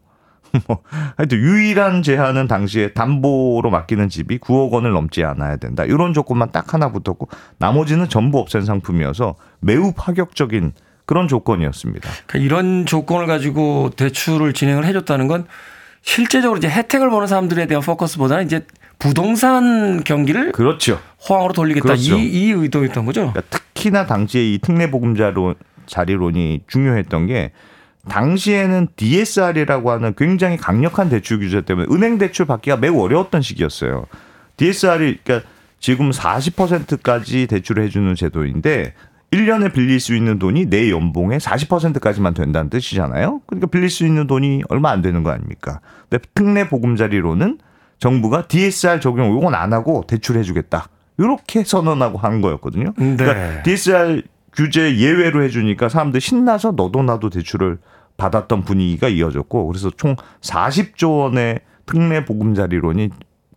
뭐 하여튼 유일한 제한은 당시에 담보로 맡기는 집이 9억 원을 넘지 않아야 된다. 이런 조건만 딱 하나 붙었고 나머지는 전부 없앤 상품이어서 매우 파격적인 그런 조건이었습니다. 그러니까 이런 조건을 가지고 대출을 진행을 해줬다는 건 실제적으로 이제 혜택을 보는 사람들에 대한 포커스보다는 이제 부동산 경기를 그렇죠. 호황으로 돌리겠다 그렇죠. 이, 이 의도였던 거죠. 그러니까 특히나 당시에 이 특례 보금자로 자리론이 중요했던 게 당시에는 DSR이라고 하는 굉장히 강력한 대출 규제 때문에 은행 대출 받기가 매우 어려웠던 시기였어요. DSR이 그러니까 지금 40%까지 대출을 해주는 제도인데 1년에 빌릴 수 있는 돈이 내 연봉의 40%까지만 된다는 뜻이잖아요. 그러니까 빌릴 수 있는 돈이 얼마 안 되는 거 아닙니까? 근데 특례 보금자리로는 정부가 DSR 적용 요건 안 하고 대출해 주겠다. 이렇게 선언하고 한 거였거든요. 네. 그러니까 DSR 규제 예외로 해주니까 사람들 신나서 너도 나도 대출을 받았던 분위기가 이어졌고 그래서 총 40조 원의 특례 보금자리론이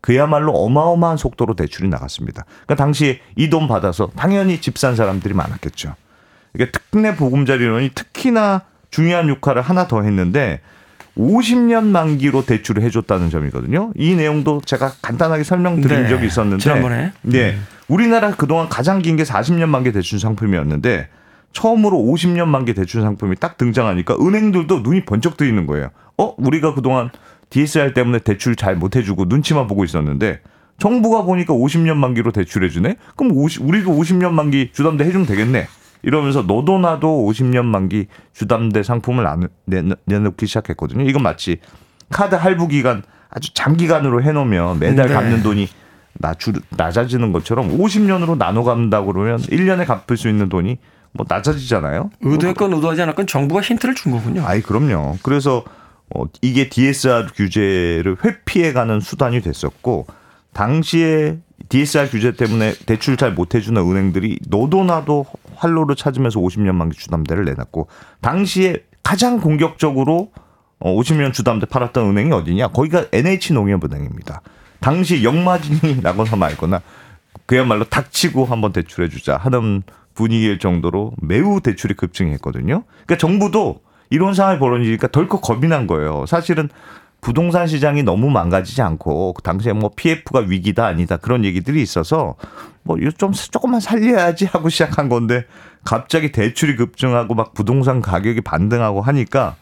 그야말로 어마어마한 속도로 대출이 나갔습니다. 그러니까 당시에 이 돈 받아서 당연히 집 산 사람들이 많았겠죠. 이게 특례 보금자리론이 특히나 중요한 역할을 하나 더 했는데 50년 만기로 대출을 해줬다는 점이거든요. 이 내용도 제가 간단하게 설명드린 네. 적이 있었는데, 지난번에. 네, 우리나라 그동안 가장 긴 게 40년 만기 대출 상품이었는데 처음으로 50년 만기 대출 상품이 딱 등장하니까 은행들도 눈이 번쩍 뜨이는 거예요. 어, 우리가 그동안 DSR 때문에 대출 잘 못 해주고 눈치만 보고 있었는데 정부가 보니까 50년 만기로 대출해주네? 그럼 50, 우리도 50년 만기 주담대 해주면 되겠네. 이러면서 너도 나도 50년 만기 주담대 상품을 내- 내놓기 시작했거든요. 이건 마치 카드 할부 기간 아주 장기간으로 해놓으면 매달 네. 갚는 돈이 낮추, 낮아지는 것처럼 50년으로 나눠 갚는다고 그러면 1년에 갚을 수 있는 돈이 뭐 낮아지잖아요. 의도했건 의도하지 않았건 정부가 힌트를 준 거군요. 아이 그럼요. 그래서 어, 이게 DSR 규제를 회피해가는 수단이 됐었고 당시에 DSR 규제 때문에 대출 잘 못 해주는 은행들이 너도 나도 활로를 찾으면서 50년 만기 주담대를 내놨고 당시에 가장 공격적으로 어, 50년 주담대 팔았던 은행이 어디냐? 거기가 NH농협은행입니다. 당시 역마진이 나거나 말거나 그야말로 닥치고 한번 대출해주자 하는 분위기일 정도로 매우 대출이 급증했거든요. 그러니까 정부도 이런 상황이 벌어지니까 덜컥 겁이 난 거예요. 사실은 부동산 시장이 너무 망가지지 않고 그 당시에 뭐 PF가 위기다 아니다 그런 얘기들이 있어서 뭐 이거 좀 조금만 살려야지 하고 시작한 건데 갑자기 대출이 급증하고 막 부동산 가격이 반등하고 하니까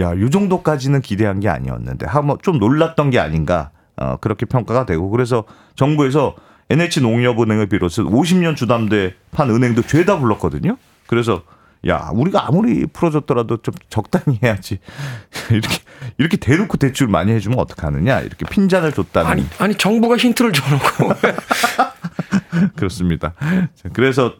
야, 요 정도까지는 기대한 게 아니었는데 한번 좀 놀랐던 게 아닌가 어, 그렇게 평가가 되고 그래서 정부에서 NH 농협은행을 비롯해서 50년 주담대 판 은행도 죄다 불렀거든요. 그래서 야 우리가 아무리 풀어줬더라도 좀 적당히 해야지 이렇게 이렇게 대놓고 대출 많이 해주면 어떡하느냐? 이렇게 핀잔을 줬다는. 아니 아니 정부가 힌트를 줘놓고. 그렇습니다. 자, 그래서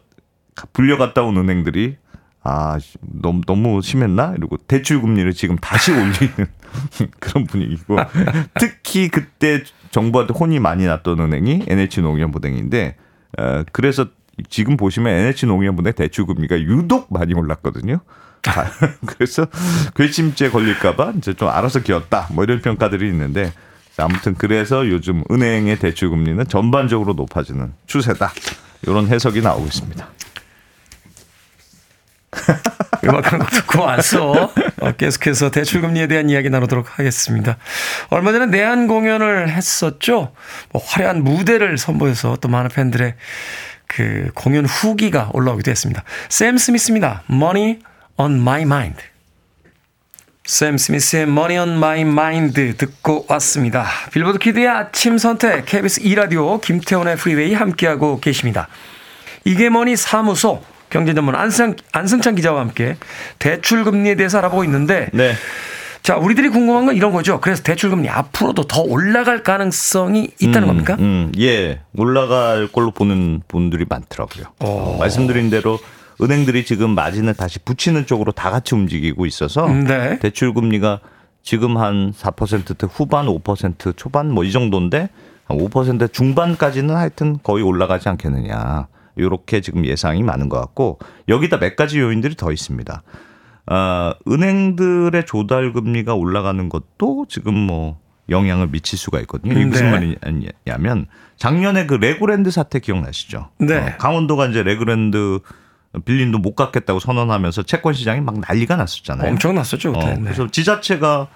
불려갔다 온 은행들이 아 너무 너무 심했나? 이러고 대출 금리를 지금 다시 올리는 그런 분위기고. 특히 그때 정부한테 혼이 많이 났던 은행이 NH농협은행인데 어, 그래서 지금 보시면 NH농협은행 대출 금리가 유독 많이 올랐거든요. 아, 그래서 괘씸죄 걸릴까봐 이제 좀 알아서 기었다 뭐 이런 평가들이 있는데 자, 아무튼 그래서 요즘 은행의 대출 금리는 전반적으로 높아지는 추세다 이런 해석이 나오고 있습니다. 음악 한곡 듣고 와서 어, 계속해서 대출금리에 대한 이야기 나누도록 하겠습니다. 얼마 전에 내한 공연을 했었죠. 뭐 화려한 무대를 선보여서 또 많은 팬들의 그 공연 후기가 올라오기도 했습니다. 샘 스미스입니다. Money on my mind. Sam Smith의 Money on my mind 듣고 왔습니다. 빌보드 Kid의 아침 선택 KBS 2라디오 김태훈의 Freeway 함께하고 계십니다. 이게 머니 사무소 경제전문 안승, 안승찬 기자와 함께 대출 금리에 대해서 알아보고 있는데 네. 자, 우리들이 궁금한 건 이런 거죠. 그래서 대출금리 앞으로도 더 올라갈 가능성이 있다는 음, 겁니까? 음, 예, 올라갈 걸로 보는 분들이 많더라고요. 어, 말씀드린 대로 은행들이 지금 마진을 다시 붙이는 쪽으로 다 같이 움직이고 있어서 네. 대출 금리가 지금 한 4%대 후반, 5% 초반 뭐 이 정도인데 한 5% 중반까지는 하여튼 거의 올라가지 않겠느냐. 요렇게 지금 예상이 많은 것 같고 여기다 몇 가지 요인들이 더 있습니다. 아, 은행들의 조달 금리가 올라가는 것도 지금 뭐 영향을 미칠 수가 있거든요. 이게 무슨 네. 말이냐면 작년에 그 레고랜드 사태 기억나시죠? 네. 어, 강원도가 이제 레고랜드 빌린 돈 못 갚겠다고 선언하면서 채권 시장이 막 난리가 났었잖아요. 엄청 났었죠, 그때. 어, 네. 그래서 지자체가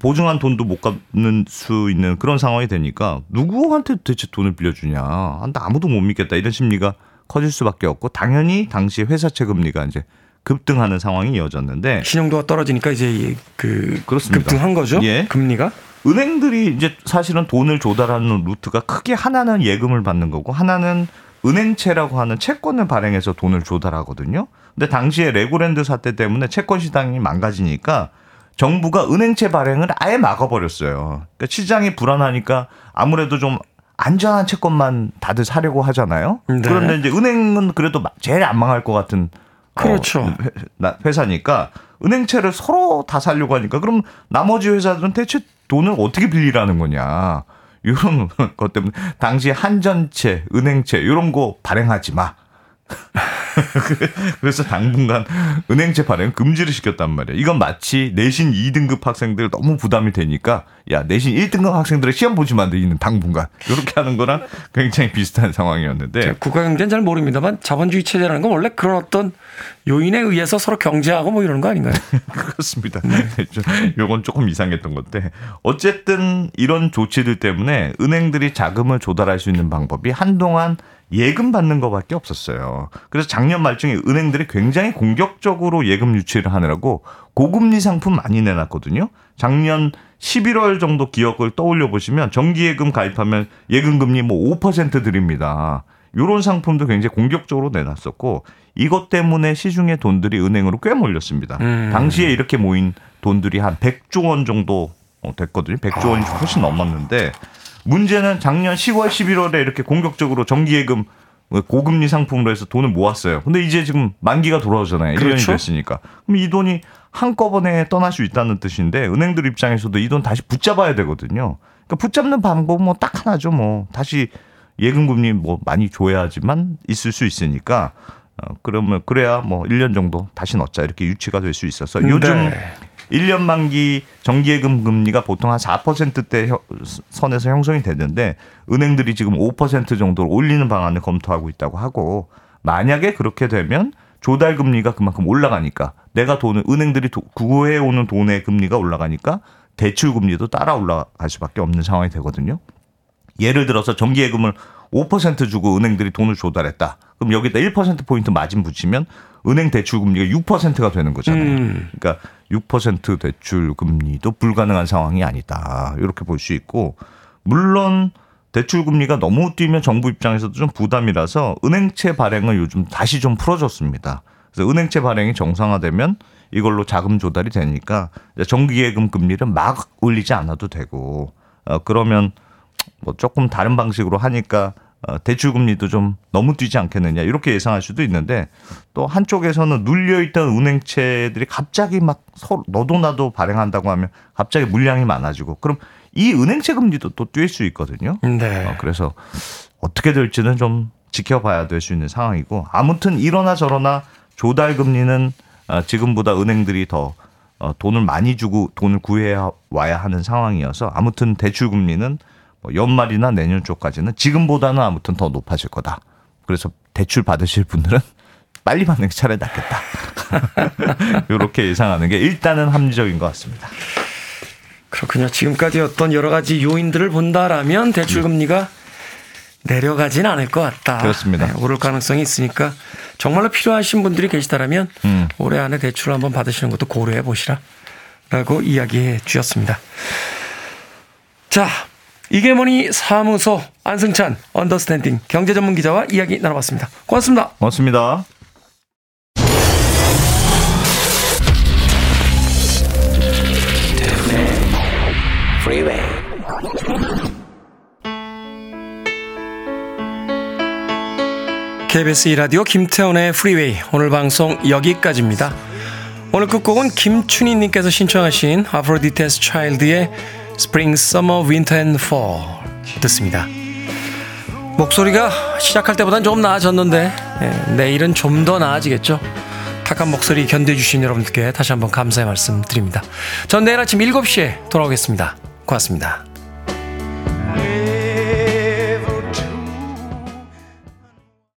보증한 돈도 못 갚는 수 있는 그런 상황이 되니까 누구한테 대체 돈을 빌려주냐. 한다 아무도 못 믿겠다. 이런 심리가 커질 수밖에 없고 당연히 당시 회사채 금리가 이제 급등하는 상황이 이어졌는데 신용도가 떨어지니까 이제 이그 그렇습니다. 급등한 거죠. 예. 금리가. 은행들이 이제 사실은 돈을 조달하는 루트가 크게 하나는 예금을 받는 거고 하나는 은행채라고 하는 채권을 발행해서 돈을 조달하거든요. 근데 당시에 레고랜드 사태 때문에 채권 시장이 망가지니까 정부가 은행채 발행을 아예 막아버렸어요. 그러니까 시장이 불안하니까 아무래도 좀 안전한 채권만 다들 사려고 하잖아요. 네. 그런데 이제 은행은 그래도 마- 제일 안 망할 것 같은 어, 그렇죠. 회- 나- 회사니까 은행채를 서로 다 살려고 하니까 그럼 나머지 회사들은 대체 돈을 어떻게 빌리라는 거냐. 이런 것 때문에 당시 한전채, 은행채 이런 거 발행하지 마. 그래서 당분간 은행채 발행 금지를 시켰단 말이에요. 이건 마치 내신 2등급 학생들 너무 부담이 되니까 야 내신 1등급 학생들의 시험 보지 마. 너희는 당분간 이렇게 하는 거랑 굉장히 비슷한 상황이었는데 국가 경제는 잘 모릅니다만 자본주의 체제라는 건 원래 그런 어떤 요인에 의해서 서로 경제하고 뭐 이러는 거 아닌가요? 그렇습니다. 좀 요건 조금 이상했던 건데 어쨌든 이런 조치들 때문에 은행들이 자금을 조달할 수 있는 방법이 한동안 예금 받는 것밖에 없었어요. 그래서 작년 말쯤에 은행들이 굉장히 공격적으로 예금 유치를 하느라고 고금리 상품 많이 내놨거든요. 작년 11월 정도 기억을 떠올려 보시면 정기예금 가입하면 예금 금리 뭐 5% 드립니다. 요런 상품도 굉장히 공격적으로 내놨었고 이것 때문에 시중의 돈들이 은행으로 꽤 몰렸습니다. 음. 당시에 이렇게 모인 돈들이 한 100조 원 정도 어, 됐거든요. 100조 원이 훨씬 넘었는데 문제는 작년 10월, 11월에 이렇게 공격적으로 정기예금 고금리 상품으로 해서 돈을 모았어요. 근데 이제 지금 만기가 돌아오잖아요. 1년이 그렇죠. 됐으니까. 그럼 이 돈이 한꺼번에 떠날 수 있다는 뜻인데 은행들 입장에서도 이 돈 다시 붙잡아야 되거든요. 그러니까 붙잡는 방법 뭐딱 하나죠. 뭐 다시 예금 금리 뭐 많이 줘야지만 있을 수 있으니까 어 그러면 그래야 뭐 1년 정도 다시 넣자 이렇게 유치가 될 수 있어서 요즘 네. 1년 만기 정기예금 금리가 보통 한 4%대 혀- 선에서 형성이 되는데 은행들이 지금 5% 정도로 올리는 방안을 검토하고 있다고 하고 만약에 그렇게 되면 조달 금리가 그만큼 올라가니까 내가 돈을 은행들이 도- 구해 오는 돈의 금리가 올라가니까 대출 금리도 따라 올라갈 수밖에 없는 상황이 되거든요. 예를 들어서 정기예금을 5% 주고 은행들이 돈을 조달했다. 그럼 여기다 1% 포인트 마진 붙이면 은행 대출 금리가 6%가 되는 거잖아요. 음. 그러니까 6% 대출 금리도 불가능한 상황이 아니다. 이렇게 볼 수 있고 물론 대출 금리가 너무 뛰면 정부 입장에서도 좀 부담이라서 은행채 발행을 요즘 다시 좀 풀어줬습니다. 그래서 은행채 발행이 정상화되면 이걸로 자금 조달이 되니까 정기예금 금리를 막 올리지 않아도 되고 어 그러면 뭐 조금 다른 방식으로 하니까 어, 대출 금리도 좀 너무 뛰지 않겠느냐 이렇게 예상할 수도 있는데 또 한쪽에서는 눌려 있던 은행채들이 갑자기 막 서로 너도 나도 발행한다고 하면 갑자기 물량이 많아지고 그럼 이 은행채 금리도 또 뛸 수 있거든요. 네. 어, 그래서 어떻게 될지는 좀 지켜봐야 될 수 있는 상황이고 아무튼 이러나 저러나 조달 금리는 어, 지금보다 은행들이 더 어, 돈을 많이 주고 돈을 구해 와야 하는 상황이어서 아무튼 대출 금리는 뭐 연말이나 내년 쪽까지는 지금보다는 아무튼 더 높아질 거다. 그래서 대출 받으실 분들은 빨리 받는 게 차라리 낫겠다. 이렇게 예상하는 게 일단은 합리적인 것 같습니다. 그렇군요. 지금까지 어떤 여러 가지 요인들을 본다라면 대출 금리가 내려가진 않을 것 같다. 그렇습니다. 네, 오를 가능성이 있으니까 정말로 필요하신 분들이 계시다라면 음. 올해 안에 대출을 한번 받으시는 것도 고려해 보시라라고 이야기해 주셨습니다. 자, 이게 뭐니 사무소 안승찬 언더스탠딩 경제 전문 기자와 이야기 나눠봤습니다. 고맙습니다. 고맙습니다. KBS 2라디오 김태훈의 Freeway 오늘 방송 여기까지입니다. 오늘 끝곡은 김춘희님께서 신청하신 Aphrodite's Child의 Spring, Summer, Winter and Fall 듣습니다. 목소리가 시작할 때보단 조금 나아졌는데 예, 내일은 좀 더 나아지겠죠. 탁한 목소리 견뎌주신 여러분들께 다시 한번 감사의 말씀 드립니다. 전 내일 아침 7시에 돌아오겠습니다. 고맙습니다.